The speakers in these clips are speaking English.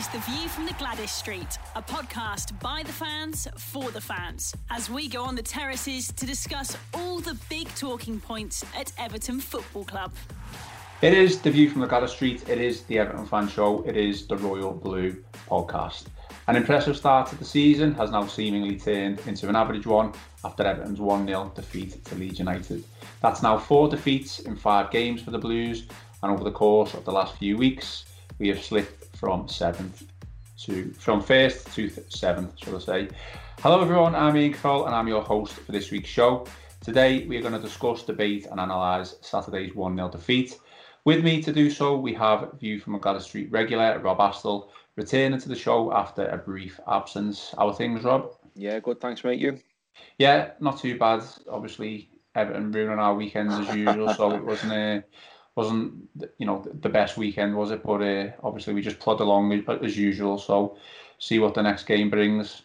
Is The View from the Gladys Street, a podcast by the fans for the fans, as we go on the terraces to discuss all the big talking points at Everton Football Club. It is The View from the Gladys Street, it is the Everton Fan Show, it is the Royal Blue podcast. An impressive start to the season has now seemingly turned into an average one after Everton's 1 0 defeat to Leeds United. That's now four defeats in five games for the Blues, and over the course of the last few weeks, we have slipped from seventh to from first to seventh, shall I say. Hello everyone, I'm Ian Kroll and I'm your host for this week's show. Today we are going to discuss, debate and analyse Saturday's 1-0 defeat. With me to do so, we have View from a Gladys Street regular, Rob Astle, returning to the show after a brief absence. How are things, Rob? Yeah, good. Thanks, mate. You? Yeah, not too bad. Obviously, Everton ruining our weekends as usual, so it wasn't uh, wasn't you know the best weekend, was it? But uh, obviously, we just plod along as, as usual. So, see what the next game brings.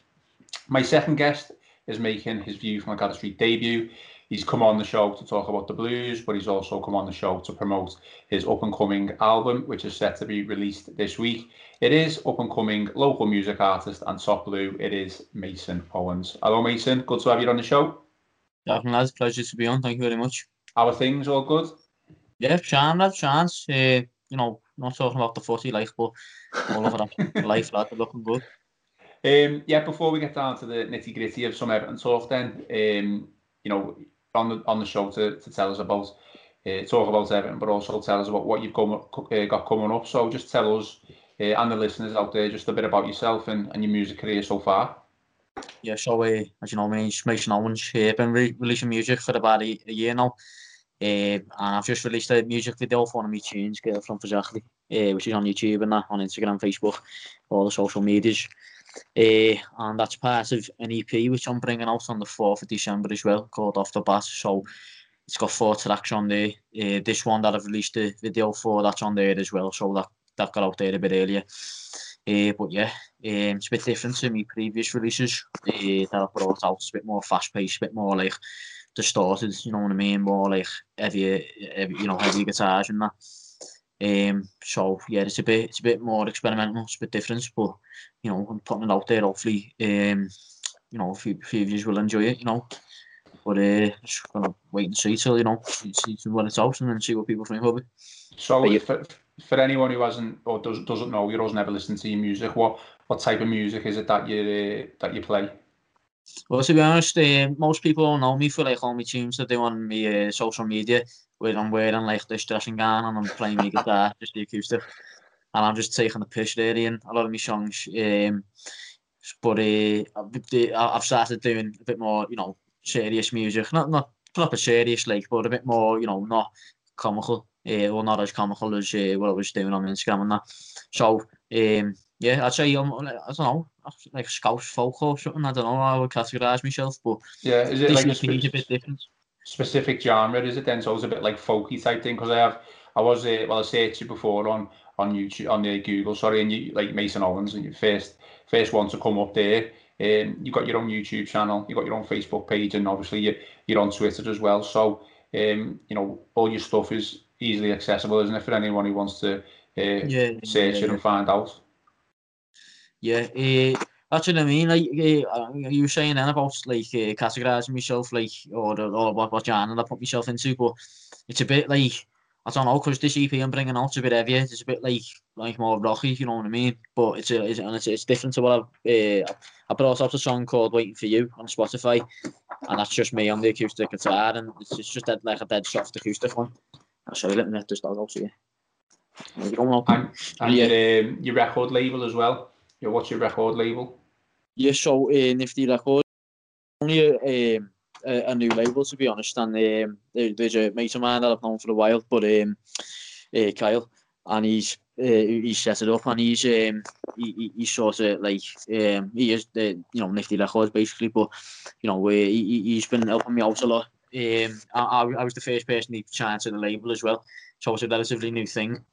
My second guest is making his View from a Gladys Street debut. He's come on the show to talk about the blues, but he's also come on the show to promote his up and coming album, which is set to be released this week. It is up and coming local music artist and top blue. It is Mason Owens. Hello, Mason. Good to have you on the show. Definitely, lads. Pleasure to be on. Thank you very much. Our things? All good? Yeah, Sean, lad, chance. Uh, you know, not talking about the footy life, but all over that life, lad, they're looking good. Um, yeah, before we get down to the nitty gritty of some Everton talk, then, um, you know, on the on the show to, to tell us about uh, talk about Everton, but also tell us about what you've come, uh, got coming up. So just tell us uh, and the listeners out there just a bit about yourself and, and your music career so far. Yeah, so uh, as you know, my name's Mason Owens. I've been re- releasing music for about a, a year now. Uh, and I've just released a music video for one of my tunes, for Exactly, uh, which is on YouTube and that, on Instagram, Facebook, all the social medias. Uh, and that's part of an EP which I'm bringing out on the 4th of December as well, called Off the Bat. So it's got four tracks on there. Uh, this one that I've released the video for, that's on there as well. So that, that got out there a bit earlier. Uh, but yeah, um, it's a bit different to my previous releases uh, that I brought out. It's a bit more fast paced, a bit more like distorted, you know what I mean? More like heavy, heavy you know, heavy guitars and that. Um, so yeah, it's a bit, it's a bit more experimental, it's a bit different, but you know, I'm putting it out there. Hopefully, um, you know, a few, few of you will enjoy it, you know. But uh, just gonna wait and see till you know, see, see when it's out and then see what people think of it. So you... for, for anyone who hasn't or does, doesn't know, you doesn't ever listen to your music. What what type of music is it that you uh, that you play? Well, to be honest, uh, most people don't know me for like all my tunes that they want me uh, social media, where I'm wearing like this dressing gown and I'm playing my guitar, just the acoustic, and I'm just taking the piss really in a lot of my songs. Um, but uh, I've started doing a bit more, you know, serious music, not not proper serious like, but a bit more, you know, not comical, uh, well not as comical as uh, what I was doing on Instagram and that. So um, yeah, I'd say I'm, I don't know, like Scouse folk or something. I don't know how I would categorise myself, but yeah, is it like a, spe- a bit different? Specific genre, is it then? So it's a bit like folky type thing because I have, I was uh, well, I searched you before on on YouTube on the Google, sorry, and you like Mason Owens, and you first first one to come up there. Um, you've got your own YouTube channel, you've got your own Facebook page, and obviously you, you're on Twitter as well. So um, you know, all your stuff is easily accessible, isn't it, for anyone who wants to uh, yeah, search yeah, it yeah. and find out. Yeah, uh, that's what I mean. Like uh, you were saying then about like uh, categorizing myself, like or or what what genre I put myself into, but it's a bit like I don't know because this EP I'm bringing out's a bit heavier. It's a bit like like more rocky, you know what I mean? But it's a, it's, and it's, it's different to what I've uh, I brought out a song called "Waiting for You" on Spotify, and that's just me on the acoustic guitar, and it's, it's just that like a dead soft acoustic one. Sorry, let me let this dog out here. You. And, and your um, your record label as well. Your know, what's your record label? Yeah, so uh, Nifty the record. Only um, a, a new label to be honest, and um, there, there's a mate of mine that I've known for a while, but um, uh, Kyle, and he's uh, he set it up and he's um he, he, sort of like um he is the you know nifty records basically but you know uh, he, he's been helping me out a lot. Um I, I was the first person he signed to the label as well. So it's a relatively new thing.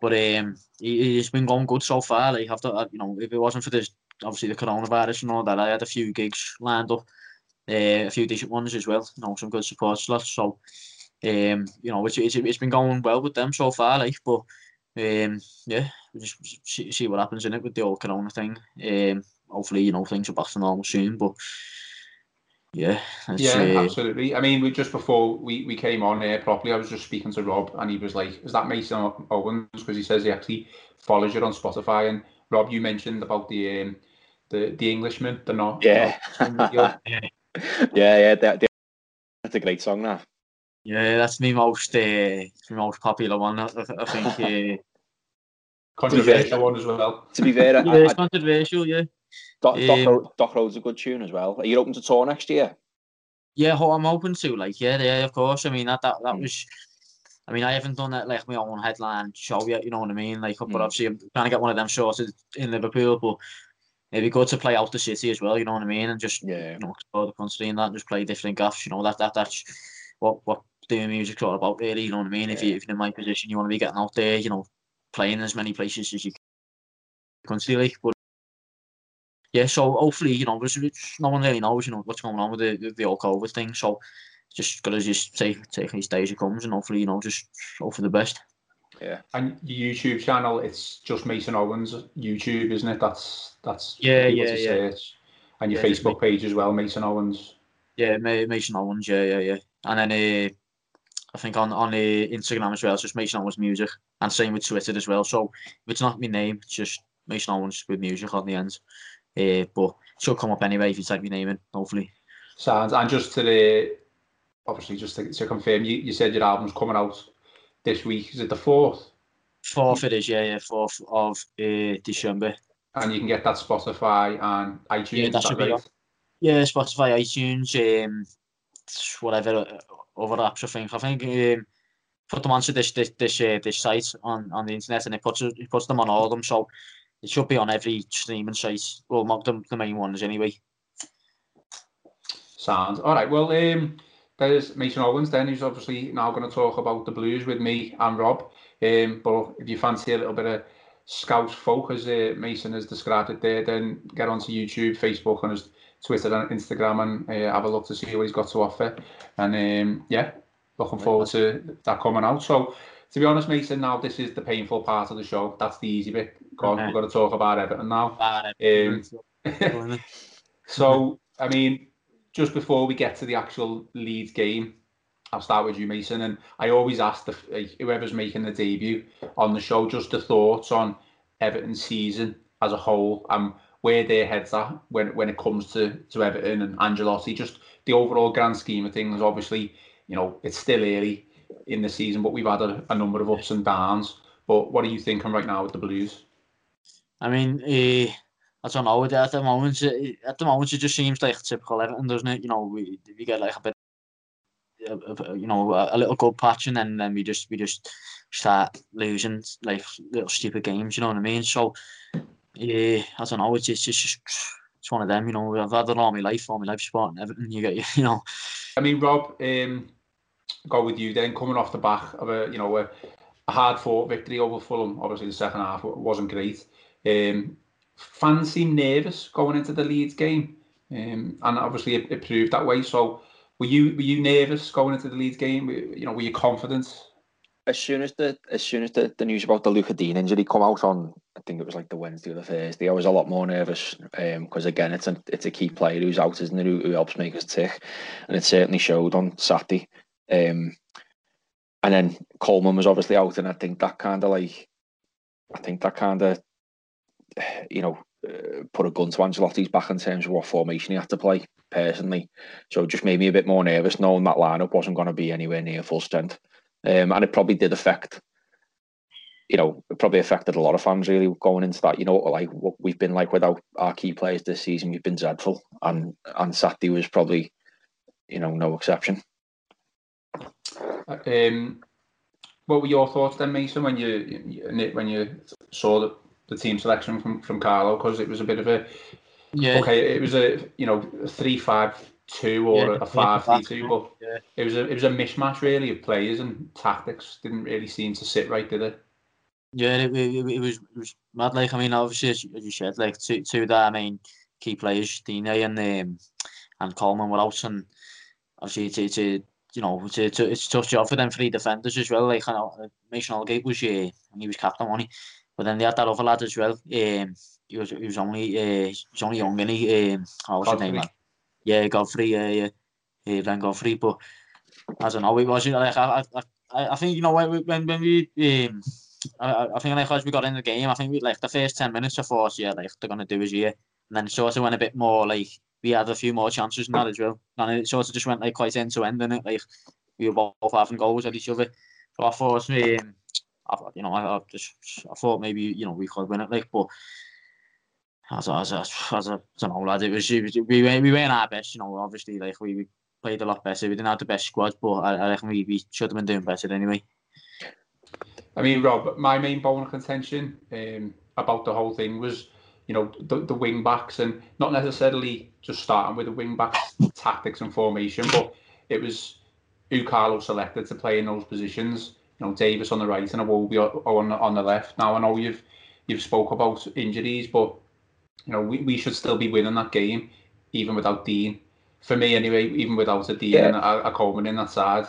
But um, he, he's been going good so far. Like after you know, if it wasn't for this, obviously the coronavirus and all that, I had a few gigs lined up, uh, a few decent ones as well. You know, some good support slots. So, um, you know, it's, it's, it's been going well with them so far. Like, but um, yeah, we'll just see, see what happens in it with the old corona thing. Um, hopefully, you know, things are back to normal soon. But yeah, yeah, uh, absolutely. I mean, we, just before we, we came on air properly, I was just speaking to Rob, and he was like, "Is that Mason Owens?" Because he says he actually follows you on Spotify. And Rob, you mentioned about the um, the the Englishman, the not yeah, yeah, yeah. That, that's a great song, now. Yeah, that's my most uh, my most popular one. I, I think. Uh, controversial one as well. To be fair, yeah, I, it's controversial. Yeah. Doc, um, Doc, Road's a good tune as well. Are you open to tour next year? Yeah, I'm open to like yeah, yeah, of course. I mean that that, that mm. was. I mean, I haven't done that like my own headline show yet. You know what I mean? Like, mm. but obviously, I'm trying to get one of them sorted in Liverpool. But it'd be good to play out the city as well. You know what I mean? And just yeah, you know, explore the country and that, and just play different gaffs. You know that that that's what what doing music's all about, really. You know what I mean? Yeah. If you if you're in my position, you want to be getting out there. You know, playing as many places as you can. Like, but yeah, so hopefully, you know, no one really knows, you know, what's going on with the the old COVID thing. So just gotta just take take each day as it comes, and hopefully, you know, just hope for the best. Yeah, and your YouTube channel, it's just Mason Owens YouTube, isn't it? That's that's yeah, yeah, yeah. Search. And your yeah, Facebook page as well, Mason Owens. Yeah, Mason Owens. Yeah, yeah, yeah. And then uh, I think on on the Instagram as well, it's just Mason Owens Music, and same with Twitter as well. So if it's not my name, it's just Mason Owens with music on the end. Uh, but she'll come up anyway if you type your name in, hopefully. Sounds and just to the obviously just to, to confirm, you, you said your album's coming out this week. Is it the fourth? Fourth it is, yeah, yeah, fourth of uh, December. And you can get that Spotify and iTunes. Yeah, that should right? be on. Yeah, Spotify, iTunes, um, whatever uh, other apps. I think. I think um, put them onto this this this, uh, this site on, on the internet, and it puts it puts them on all of them. So it should be on every streaming site. Well, not the, the main ones anyway. Sounds all right. Well, um, there's Mason Owens. Then who's obviously now going to talk about the Blues with me and Rob. Um, but if you fancy a little bit of Scouse folk, as uh, Mason has described it there, then get onto YouTube, Facebook, and his Twitter and Instagram, and uh, have a look to see what he's got to offer. And um, yeah, looking forward to that coming out. So, to be honest, Mason, now this is the painful part of the show. That's the easy bit. God, okay. we're going to talk about Everton now. Um, so, I mean, just before we get to the actual Leeds game, I'll start with you, Mason. And I always ask the, whoever's making the debut on the show just the thoughts on Everton's season as a whole and where their heads are when, when it comes to, to Everton and Ancelotti. Just the overall grand scheme of things. Obviously, you know, it's still early in the season, but we've had a, a number of ups and downs. But what are you thinking right now with the Blues? I mean, uh, I don't know. At the moment, at the moment, it just seems like typical Everton, doesn't it? You know, we we get like a bit, you know, a, little good patch, and then then we just we just start losing like little stupid games. You know what I mean? So, yeah, I don't know. It's, it's just it's one of them. You know, I've had it all my life, all my life supporting Everton. You get, you know. I mean, Rob, um, go with you then. Coming off the back of a you know a, a hard fought victory over Fulham. Obviously, the second half wasn't great. Um, fans seem nervous going into the Leeds game, um, and obviously it, it, proved that way. So, were you were you nervous going into the Leeds game? You know, were you confident? As soon as the as soon as the, the news about the Lucas Digne injury come out on, I think it was like the Wednesday or the Thursday, I was a lot more nervous because um, again, it's a it's a key player who's out, isn't it? Who, who helps make us tick, and it certainly showed on Saturday. Um, and then Coleman was obviously out, and I think that kind of like, I think that kind of you know, uh, put a gun to Ancelotti's back in terms of what formation he had to play personally. So it just made me a bit more nervous knowing that lineup wasn't going to be anywhere near full strength. Um, and it probably did affect, you know, it probably affected a lot of fans really going into that. You know, like what we've been like without our key players this season, we've been dreadful. And, and Saturday was probably, you know, no exception. Um, what were your thoughts then, Mason, when you when you saw the, the team selection from from Carlo? Because it was a bit of a yeah. Okay, it was a you know three five two or yeah, a five three two, but yeah. it was a it was a mismatch really of players and tactics didn't really seem to sit right, did it? Yeah, it, it, it was it was mad. Like I mean, obviously as you said, like two two of the main key players, Digne and um, and Coleman were out, and obviously it's, it's a you know it's a, it's a tough job for them three defenders as well. Like I know Mason Holgate was yeah, and he was captain, wasn't he? But then they had that other lad as well. Um, he was he was only uh, he was only young, and he um, how was his name? Like? Yeah, Godfrey. Yeah, yeah, yeah, Glenn Godfrey. But I don't know. It was like I, I, I think you know when when when we um, I, I think like as we got in the game, I think we like the first ten minutes I thought yeah like they're gonna do his year, and then it sort of went a bit more like we had a few more chances than that as well, and it sort of just went like quite end to end, and it like we were both having goals at each other. So I thought, um, I, you know, I, I just I thought maybe you know we could win it, like, but as as a, as a, don't know, lad, it was, it was we, we weren't our best, you know, obviously, like, we, we played a lot better. We didn't have the best squad, but I, I reckon we, we should have been doing better anyway. I mean, Rob, my main bone of contention um, about the whole thing was, you know, the, the wing backs and not necessarily just starting with the wing backs tactics and formation, but it was who Carlo selected to play in those positions. You know, Davies on the right and Iwobi on on the left. Now I know you've you've spoke about injuries, but you know, we, we should still be winning that game, even without Digne. For me, anyway, even without a Digne yeah. and a, a Coleman in that side.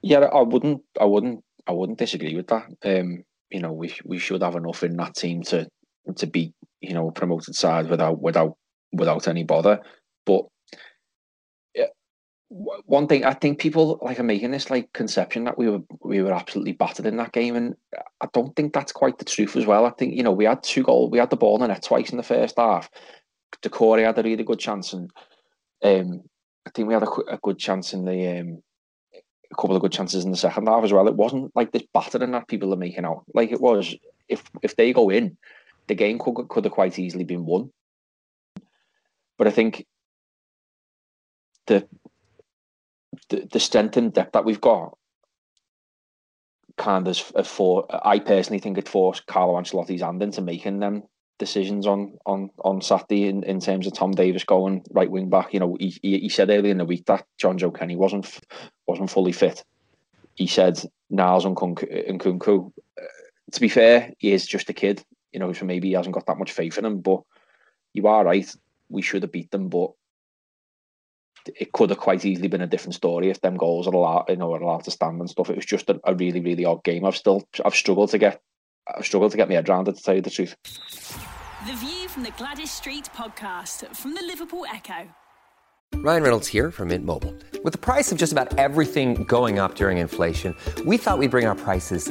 Yeah, I wouldn't, I wouldn't, I wouldn't disagree with that. Um, you know, we we should have enough in that team to to beat you know promoted side without without without any bother. But one thing I think people like are making this like conception that we were we were absolutely battered in that game, and I don't think that's quite the truth as well. I think you know we had two goals, we had the ball in the net twice in the first half. Doucouré had a really good chance, and um, I think we had a, a good chance in the um, a couple of good chances in the second half as well. It wasn't like this battering that people are making out. Like it was, if if they go in, the game could could have quite easily been won. But I think the the, the strength and depth that we've got kind of for I personally think it forced Carlo Ancelotti's hand into making them decisions on on on Saturday in, in terms of Tom Davies going right wing back. You know, he, he, said earlier in the week that Jonjoe Kenny wasn't wasn't fully fit. He said Niles and Nkounkou. Uh, to be fair, he is just a kid. You know, so maybe he hasn't got that much faith in him. But you are right. We should have beat them, but it could have quite easily been a different story if them goals are allowed, you know, are allowed to stand and stuff. It was just a, a really, really odd game. I've still, I've struggled to get, I've struggled to get my head around it to tell you the truth. The view from the Gladys Street podcast from the Liverpool Echo. Ryan Reynolds here from Mint Mobile. With the price of just about everything going up during inflation, we thought we'd bring our prices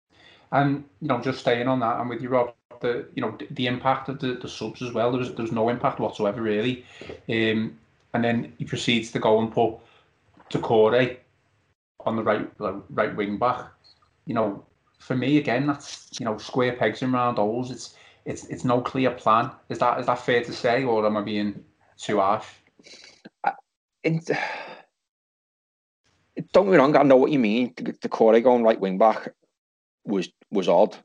And you know, just staying on that, I'm with you, Rob the you know the impact of the, the subs as well. There was there was no impact whatsoever really, um, and then he proceeds to go and put Doucouré on the right right wing back. You know, for me again, that's you know square pegs and round holes. It's it's it's no clear plan. Is that is that fair to say, or am I being too harsh? It, don't get me wrong. I know what you mean. Doucouré going right wing back was was odd.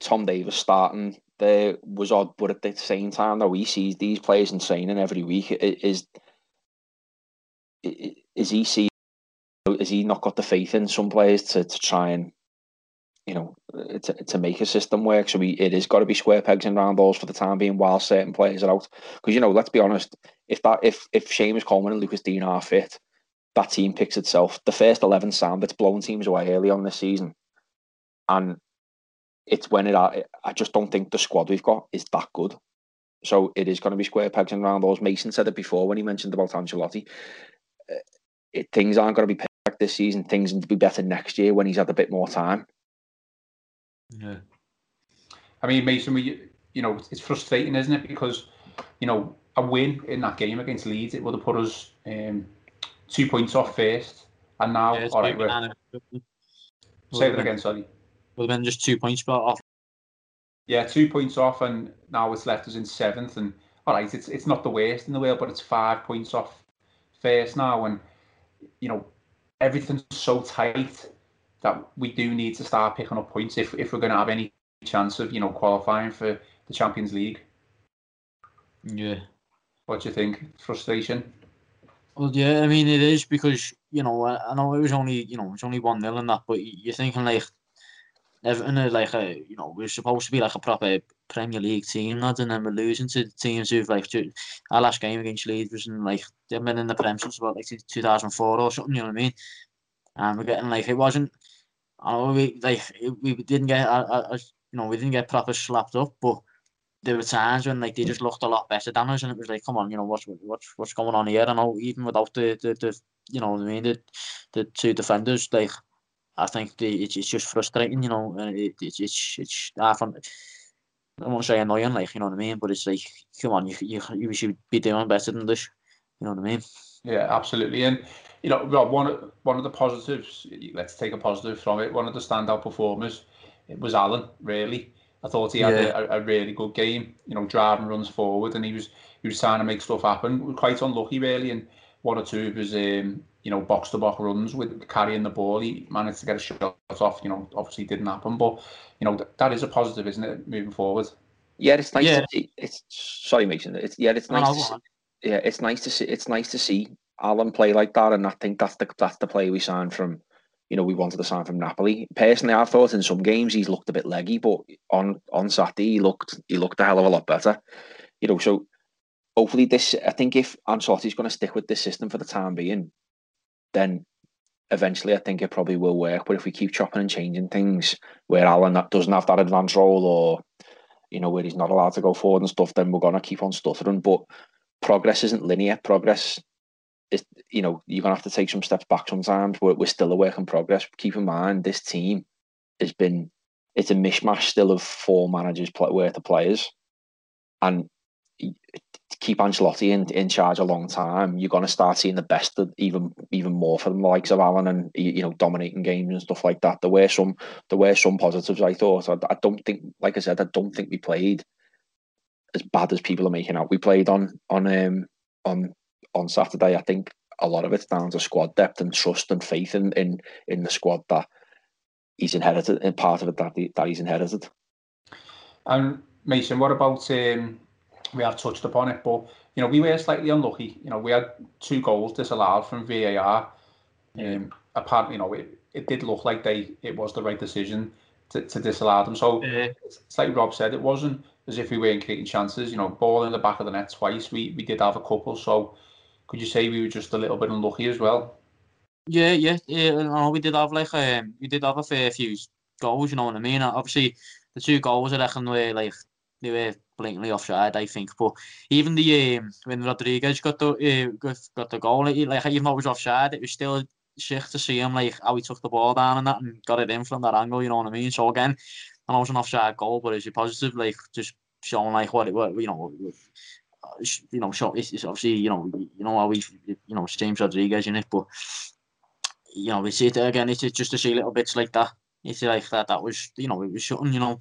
Tom Davies starting there was odd, but at the same time, though, he sees these players in training every week. Is is he see? Is he not got the faith in some players to, to try and you know to, to make a system work? So we, has got to be square pegs and round balls for the time being, while certain players are out. Because you know, let's be honest, if that if if Seamus Coleman and Lucas Digne are fit, that team picks itself. The first eleven sound, that's blown teams away early on this season, and it's when it. I just don't think the squad we've got is that good. So it is going to be square pegs and round balls. Mason said it before when he mentioned about Ancelotti. Uh, it, things aren't going to be perfect this season. Things need to be better next year when he's had a bit more time. Yeah. I mean, Mason, we, you know, it's frustrating, isn't it? Because, you know, a win in that game against Leeds, it would have put us um, two points off first. And now, Yeah, it's all right, big, we're, it- say that again, sorry. Would have been just two points but off. Yeah, two points off, and now it's left us in seventh. And all right, it's it's not the worst in the world, but it's five points off first now, and you know everything's so tight that we do need to start picking up points if if we're going to have any chance of you know qualifying for the Champions League. Yeah. What do you think? Frustration? Well, yeah, I mean it is because you know I, I know it was only you know it's only one nil and that, but you're thinking like Everton are like a you know we're supposed to be like a proper Premier League team, lads, and then we're losing to teams who've like ju- our last game against Leeds was in like they've been in the Prem since about like 2004 or something, you know what I mean? And we're getting like it wasn't. I know we like we didn't get uh, uh, uh, you know we didn't get proper slapped up, but there were times when like they just looked a lot better than us, and it was like, come on, you know what's what's what's going on here? I know even without the the, the you know what I mean the the two defenders, like I think the, it's it's just frustrating, you know, and it, it's it's it's I find, I won't say annoying, like you know what I mean, but it's like, come on, you you you should be doing better than this, you know what I mean? Yeah, absolutely. And you know, Rob, one of one of the positives. Let's take a positive from it. One of the standout performers, it was Allan. Really, I thought he had Yeah. a, a really good game. You know, driving runs forward, and he was he was trying to make stuff happen. Quite unlucky, really, and one or two of his um, you know box to box runs with carrying the ball. He managed to get a shot off. You know, obviously didn't happen, but you know th- that is a positive, isn't it, moving forward? Yeah, it's nice Yeah. to see. It's sorry, Mason. It's yeah, it's nice. no, to see, yeah, it's nice to see. It's nice to see Allan play like that, and I think that's the that's the play we signed from. You know, we wanted to sign from Napoli. Personally, I thought in some games he's looked a bit leggy, but on on Saturday he looked he looked a hell of a lot better. You know, so hopefully this. I think if Ancelotti's going to stick with this system for the time being, then eventually I think it probably will work. But if we keep chopping and changing things, where Allan that doesn't have that advanced role, or you know where he's not allowed to go forward and stuff, then we're gonna keep on stuttering. But progress isn't linear. Progress is, you know, you're gonna have to take some steps back sometimes. We're, we're still a work in progress. Keep in mind, this team has been it's a mishmash still of four managers play, worth of players, and keep Ancelotti in, in charge a long time, you're gonna start seeing the best of even even more from the likes of Allan and you know dominating games and stuff like that. There were some there were some positives. I thought. I, I don't think, like I said, I don't think we played as bad as people are making out. We played on on um on on Saturday. I think a lot of it's down to squad depth and trust and faith in in, in the squad that he's inherited and part of it that he, that he's inherited. And Mason, what about um, we have touched upon it, but you know we were slightly unlucky. You know we had two goals disallowed from VAR. Um, apparently, you know it, it did look like they it was the right decision to, to disallow them. So it's like Rob said, it wasn't as if we weren't creating chances. You know, ball in the back of the net twice. We we did have a couple. So could you say we were just a little bit unlucky as well? Yeah, yeah, yeah. I know we did have like um, we did have a fair few goals. You know what I mean? Obviously, the two goals I reckon were like they were blatantly offside. I think, but even the um, when Rodriguez got the uh, got, got the goal, like even though it was offside, it was still sick to see him like how he took the ball down and that and got it in from that angle. You know what I mean? So again, I know it was an offside goal, but it's a positive, like just showing like what it was, you know. uh, You know, show it's, it's obviously you know you know how we you know it's James Rodriguez in it, but you know, we see it again. It's just to see little bits like that. It's like that. That was, you know, it was shooting. You know,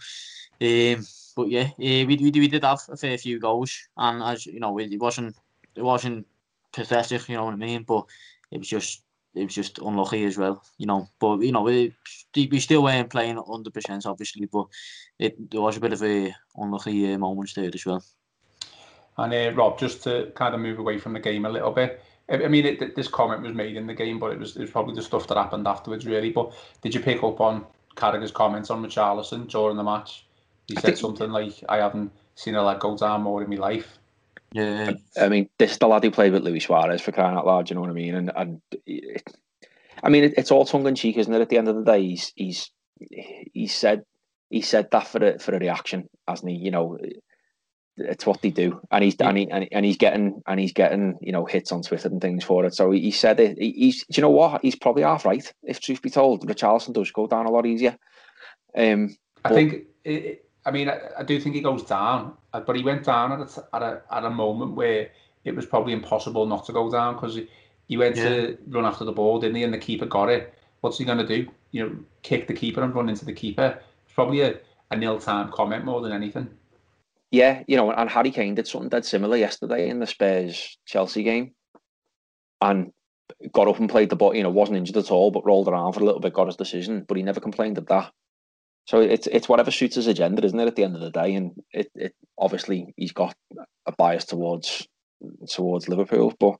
um, but yeah, uh, we, we we did have a fair few goals, and as you know, it, wasn't it wasn't pathetic. You know what I mean? But it was just it was just unlucky as well. You know, but you know, we we still weren't playing hundred percent, obviously, but it there was a bit of a unlucky uh, moments there as well. And uh, Rob, just to kind of move away from the game a little bit. I I mean, it, this comment was made in the game, but it was it was probably the stuff that happened afterwards, really. But did you pick up on Carragher's comments on Richarlison during the match? He said think- something like, "I haven't seen a lad go down more in my life." Yeah, I mean, this is the lad who played with Luis Suarez for crying out loud. You know what I mean? And and it, I mean, it, it's all tongue in cheek, isn't it? At the end of the day, he's he's he said he said that for a for a reaction, hasn't he? You know, it's what they do, and he's and, he, and, he- and he's getting and he's getting you know hits on Twitter and things for it. So he, he said it. He, he's do you know what? He's probably half right. If truth be told, Richarlison does go down a lot easier. Um, I But- think it, it- I mean, I, I, do think he goes down, uh, but he went down at a, at a, at a moment where it was probably impossible not to go down because he, he went yeah. to run after the ball, didn't he? And the keeper got it. What's he going to do? You know, kick the keeper and run into the keeper. It's probably a, a nil time comment more than anything. Yeah, you know, and Harry Kane did something dead similar yesterday in the Spurs Chelsea game, and got up and played the ball. You know, wasn't injured at all, but rolled around for a little bit, got his decision, but he never complained of that. So it's it's whatever suits his agenda, isn't it? At the end of the day, and it, it obviously he's got a bias towards towards Liverpool, but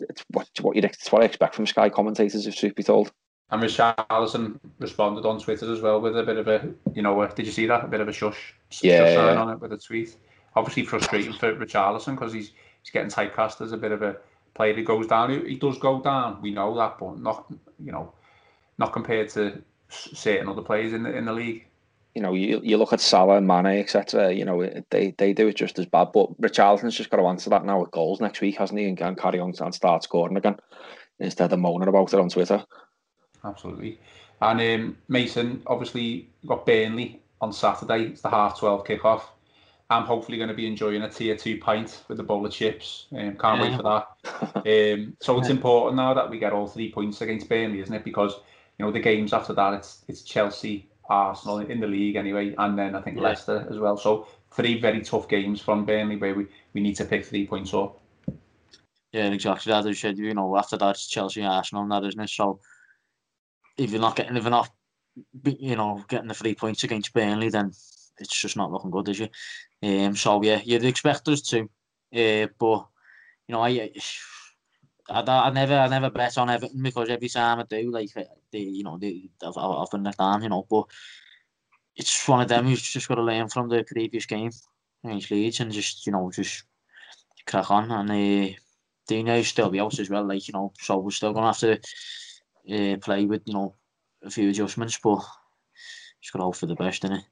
it's what what you it's what I expect from Sky commentators, if truth be told. And Richarlison responded on Twitter as well with a bit of a, you know, did you see that? A bit of a shush, yeah, shush yeah. on it with a tweet. Obviously frustrating for Richarlison because he's he's getting typecast as a bit of a player who goes down. He, he does go down, we know that, but not, you know, not compared to certain other players in the in the league. You know, you, you look at Salah, and Mane, etc. You know, they, they do it just as bad. But Richarlison's just got to answer that now with goals next week, hasn't he? And can carry on and start scoring again instead of moaning about it on Twitter. Absolutely. And um, Mason, obviously, got Burnley on Saturday. It's the half twelve kickoff. I'm hopefully going to be enjoying a tier two pint with a bowl of chips. Um, can't yeah. wait for that. Um, so it's important now that we get all three points against Burnley, isn't it? Because you know the games after that, it's it's Chelsea, Arsenal in the league anyway, and then I think yeah. Leicester as well. So three very tough games from Burnley where we, we need to pick three points up. Yeah, exactly. As you said, you know, after that it's Chelsea, Arsenal, and that isn't it? So if you're not getting, if you're not, you know, getting the three points against Burnley, then it's just not looking good, is you? Um, so yeah, you'd expect us to, uh, but you know, I, I, I never, I never bet on Everton because every time I do, like they, you know, they, I've, I've been let down, you know. But it's one of them who's just got to learn from the previous game against Leeds and just, you know, just crack on. And uh, Dino still be out as well, like you know, so we're still gonna have to uh, play with, you know, a few adjustments, but just got to hope for the best, innit?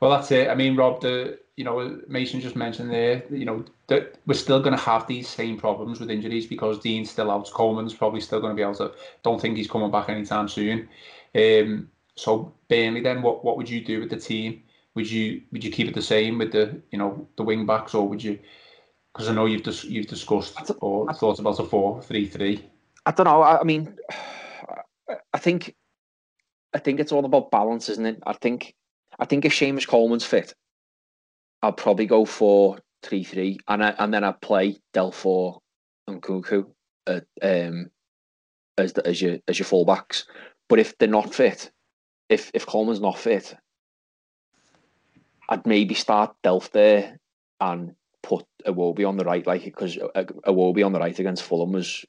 Well, that's it. I mean, Rob, the you know Mason just mentioned there, you know, that we're still going to have these same problems with injuries because Digne's still out, Coleman's probably still going to be able to. Don't think he's coming back anytime soon. Um, so Burnley, then what what would you do with the team? Would you would you keep it the same with the you know the wing backs, or would you? Because I know you've dis- you've discussed or thought about a four three three. I don't know. I, I mean, I think I think it's all about balance, isn't it? I think I think if Seamus Coleman's fit, I'll probably go for three three, and I, and then I play Delphort and Nkounkou uh, um, as the, as your as your fullbacks. But if they're not fit, if if Coleman's not fit, I'd maybe start Delph there and put Iwobi on the right, like because Iwobi on the right against Fulham was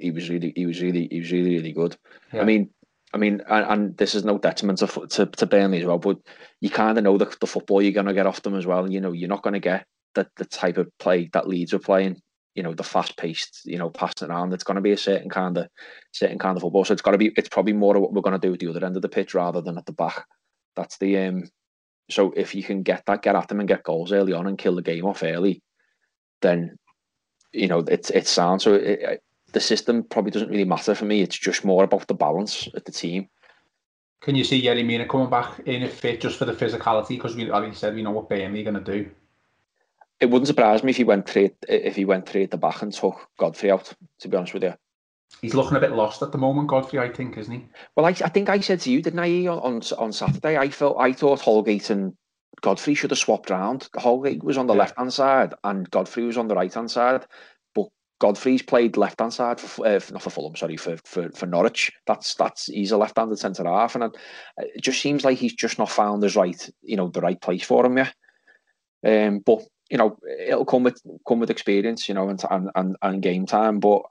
he was really he was really he was really really good. Yeah. I mean, I mean, and, and, this is no detriment to, to, to Burnley as well, but you kind of know the, the football you're going to get off them as well. You know, you're not going to get the, the type of play that Leeds are playing. You know, the fast paced, you know, passing around. It's going to be a certain kind of certain kind of football. So it's got to be. It's probably more of what we're going to do at the other end of the pitch rather than at the back. That's the um. So if you can get that, get at them and get goals early on and kill the game off early, then you know it's it's sound. So it, the system probably doesn't really matter for me. It's just more about the balance of the team. Can you see Yerry Mina coming back in a fit just for the physicality? Because we, like you said, we know what Burnley are going to do. It wouldn't surprise me if he went three if he went three at the back and took Godfrey out. To be honest with you, he's looking a bit lost at the moment, Godfrey. I think, isn't he? Well, I, I think I said to you, didn't I, on on Saturday? I felt I thought Holgate and Godfrey should have swapped round. Holgate was on the yeah. left hand side and Godfrey was on the right hand side. Godfrey's played left hand side for uh, not for Fulham, sorry for, for for Norwich. That's that's he's a left handed centre half, and it just seems like he's just not found his right, you know, the right place for him yet. Um, but you know, it'll come with come with experience, you know, and and and, game time. But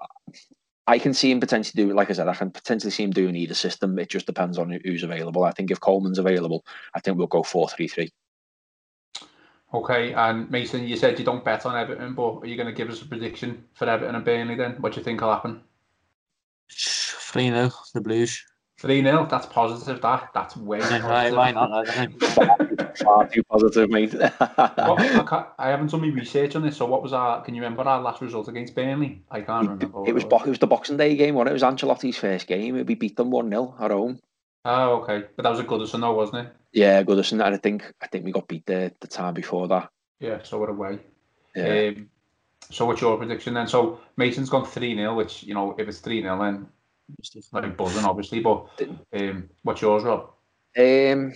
I can see him potentially do, like I said, I can potentially see him doing either system. It just depends on who's available. I think if Coleman's available, I think we'll go four three three. Okay, and Mason, you said you don't bet on Everton, but are you going to give us a prediction for Everton and Burnley then? What do you think will happen? 3 0, the Blues. 3 0, that's positive, that. That's way positive. Why not? Far too positive, mate. what, I, haven't done my research on this, so what was our, can you remember our last result against Burnley? I can't remember. It, it was, it was the Boxing Day game, wasn't it? It was Ancelotti's first game. We beat them 1 0 at home. Oh, okay. But that was a Goodison though, wasn't it? Yeah, Goodison. And I think I think we got beat the the time before that. Yeah, so we're away. Yeah. Um, so what's your prediction then? So Mason's gone 3-0, which, you know, if it's 3-0 then it's like buzzing obviously, but um, what's yours, Rob? Um,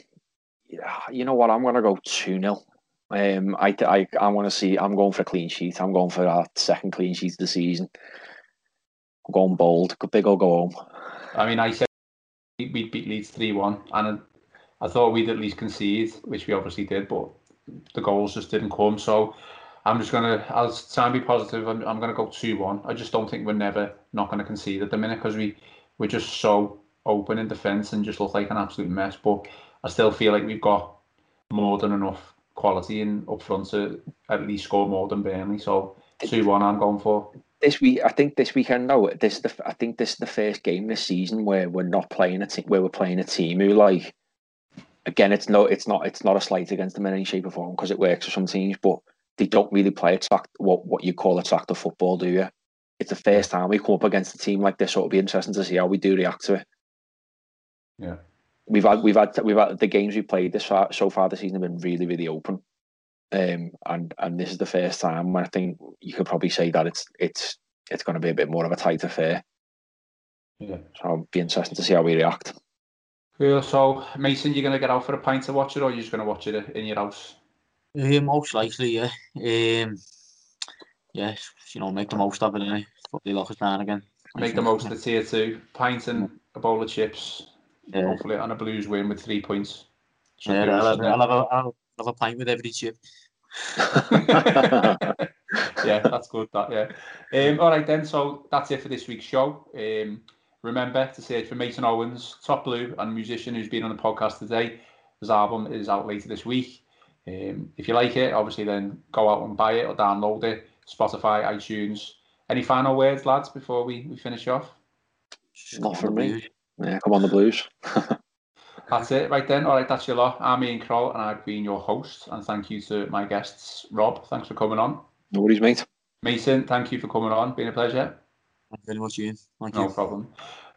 yeah, you know what? I'm gonna go two 0 Um, I I I want to see. I'm going for a clean sheet. I'm going for that second clean sheet of the season. I'm going bold. Big old go home. I mean, I said we'd beat Leeds 3-1 and I thought we'd at least concede, which we obviously did, but the goals just didn't come. So I'm just gonna, I'll try and be positive. I'm, I'm gonna go two one. I just don't think we're never not gonna concede at the minute because we we're just so open in defence and just look like an absolute mess. But I still feel like we've got more than enough quality in up front to at least score more than Burnley. So two one, I'm going for. This week, I think this weekend. No, this is the. I think this is the first game this season where we're not playing a team. Where we're playing a team who like. Again, it's no, it's not, it's not a slight against them in any shape or form because it works for some teams, but they don't really play attract what what you call attractive football, do you? It's the first time we come up against a team like this, so it'll be interesting to see how we do react to it. Yeah, we've had we've had we've had the games we played this far so far this season have been really really open, um, and and this is the first time when I think you could probably say that it's it's it's going to be a bit more of a tight affair. Yeah, so it'll be interesting to see how we react. Cool. So Mason, you're going to get out for a pint to watch it, or you're just going to watch it in your house? Uh, most likely, yeah. Um, yeah, you know, make the most of it, innit? Probably lock us down again. Make the most of the tier two. Pint and a bowl of chips. Yeah. Hopefully, on a Blues win with three points. Should Yeah, I'll have, it? I'll, have a, I'll have a pint with every chip. yeah, that's good. That yeah. Um, all right then. So that's it for this week's show. Um, remember to search for Mason Owens, Top Blue, and musician who's been on the podcast today. His album is out later this week. Um, if you like it, obviously, then go out and buy it or download it. Spotify, iTunes. Any final words, lads, before we, we finish off? Not for me. Yeah, come on the Blues. That's it, right then. All right, that's your lot. I'm Ian Kroll, and I've been your host. And thank you to my guests, Rob. Thanks for coming on. No worries, mate. Mason, thank you for coming on. Been a pleasure. Thank you very much, Ian. Thank you. No you. problem.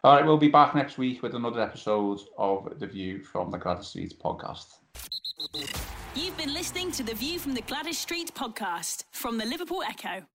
All right, we'll be back next week with another episode of The View from the Gladys Street podcast. You've been listening to the View from the Gladys Street podcast from the Liverpool Echo.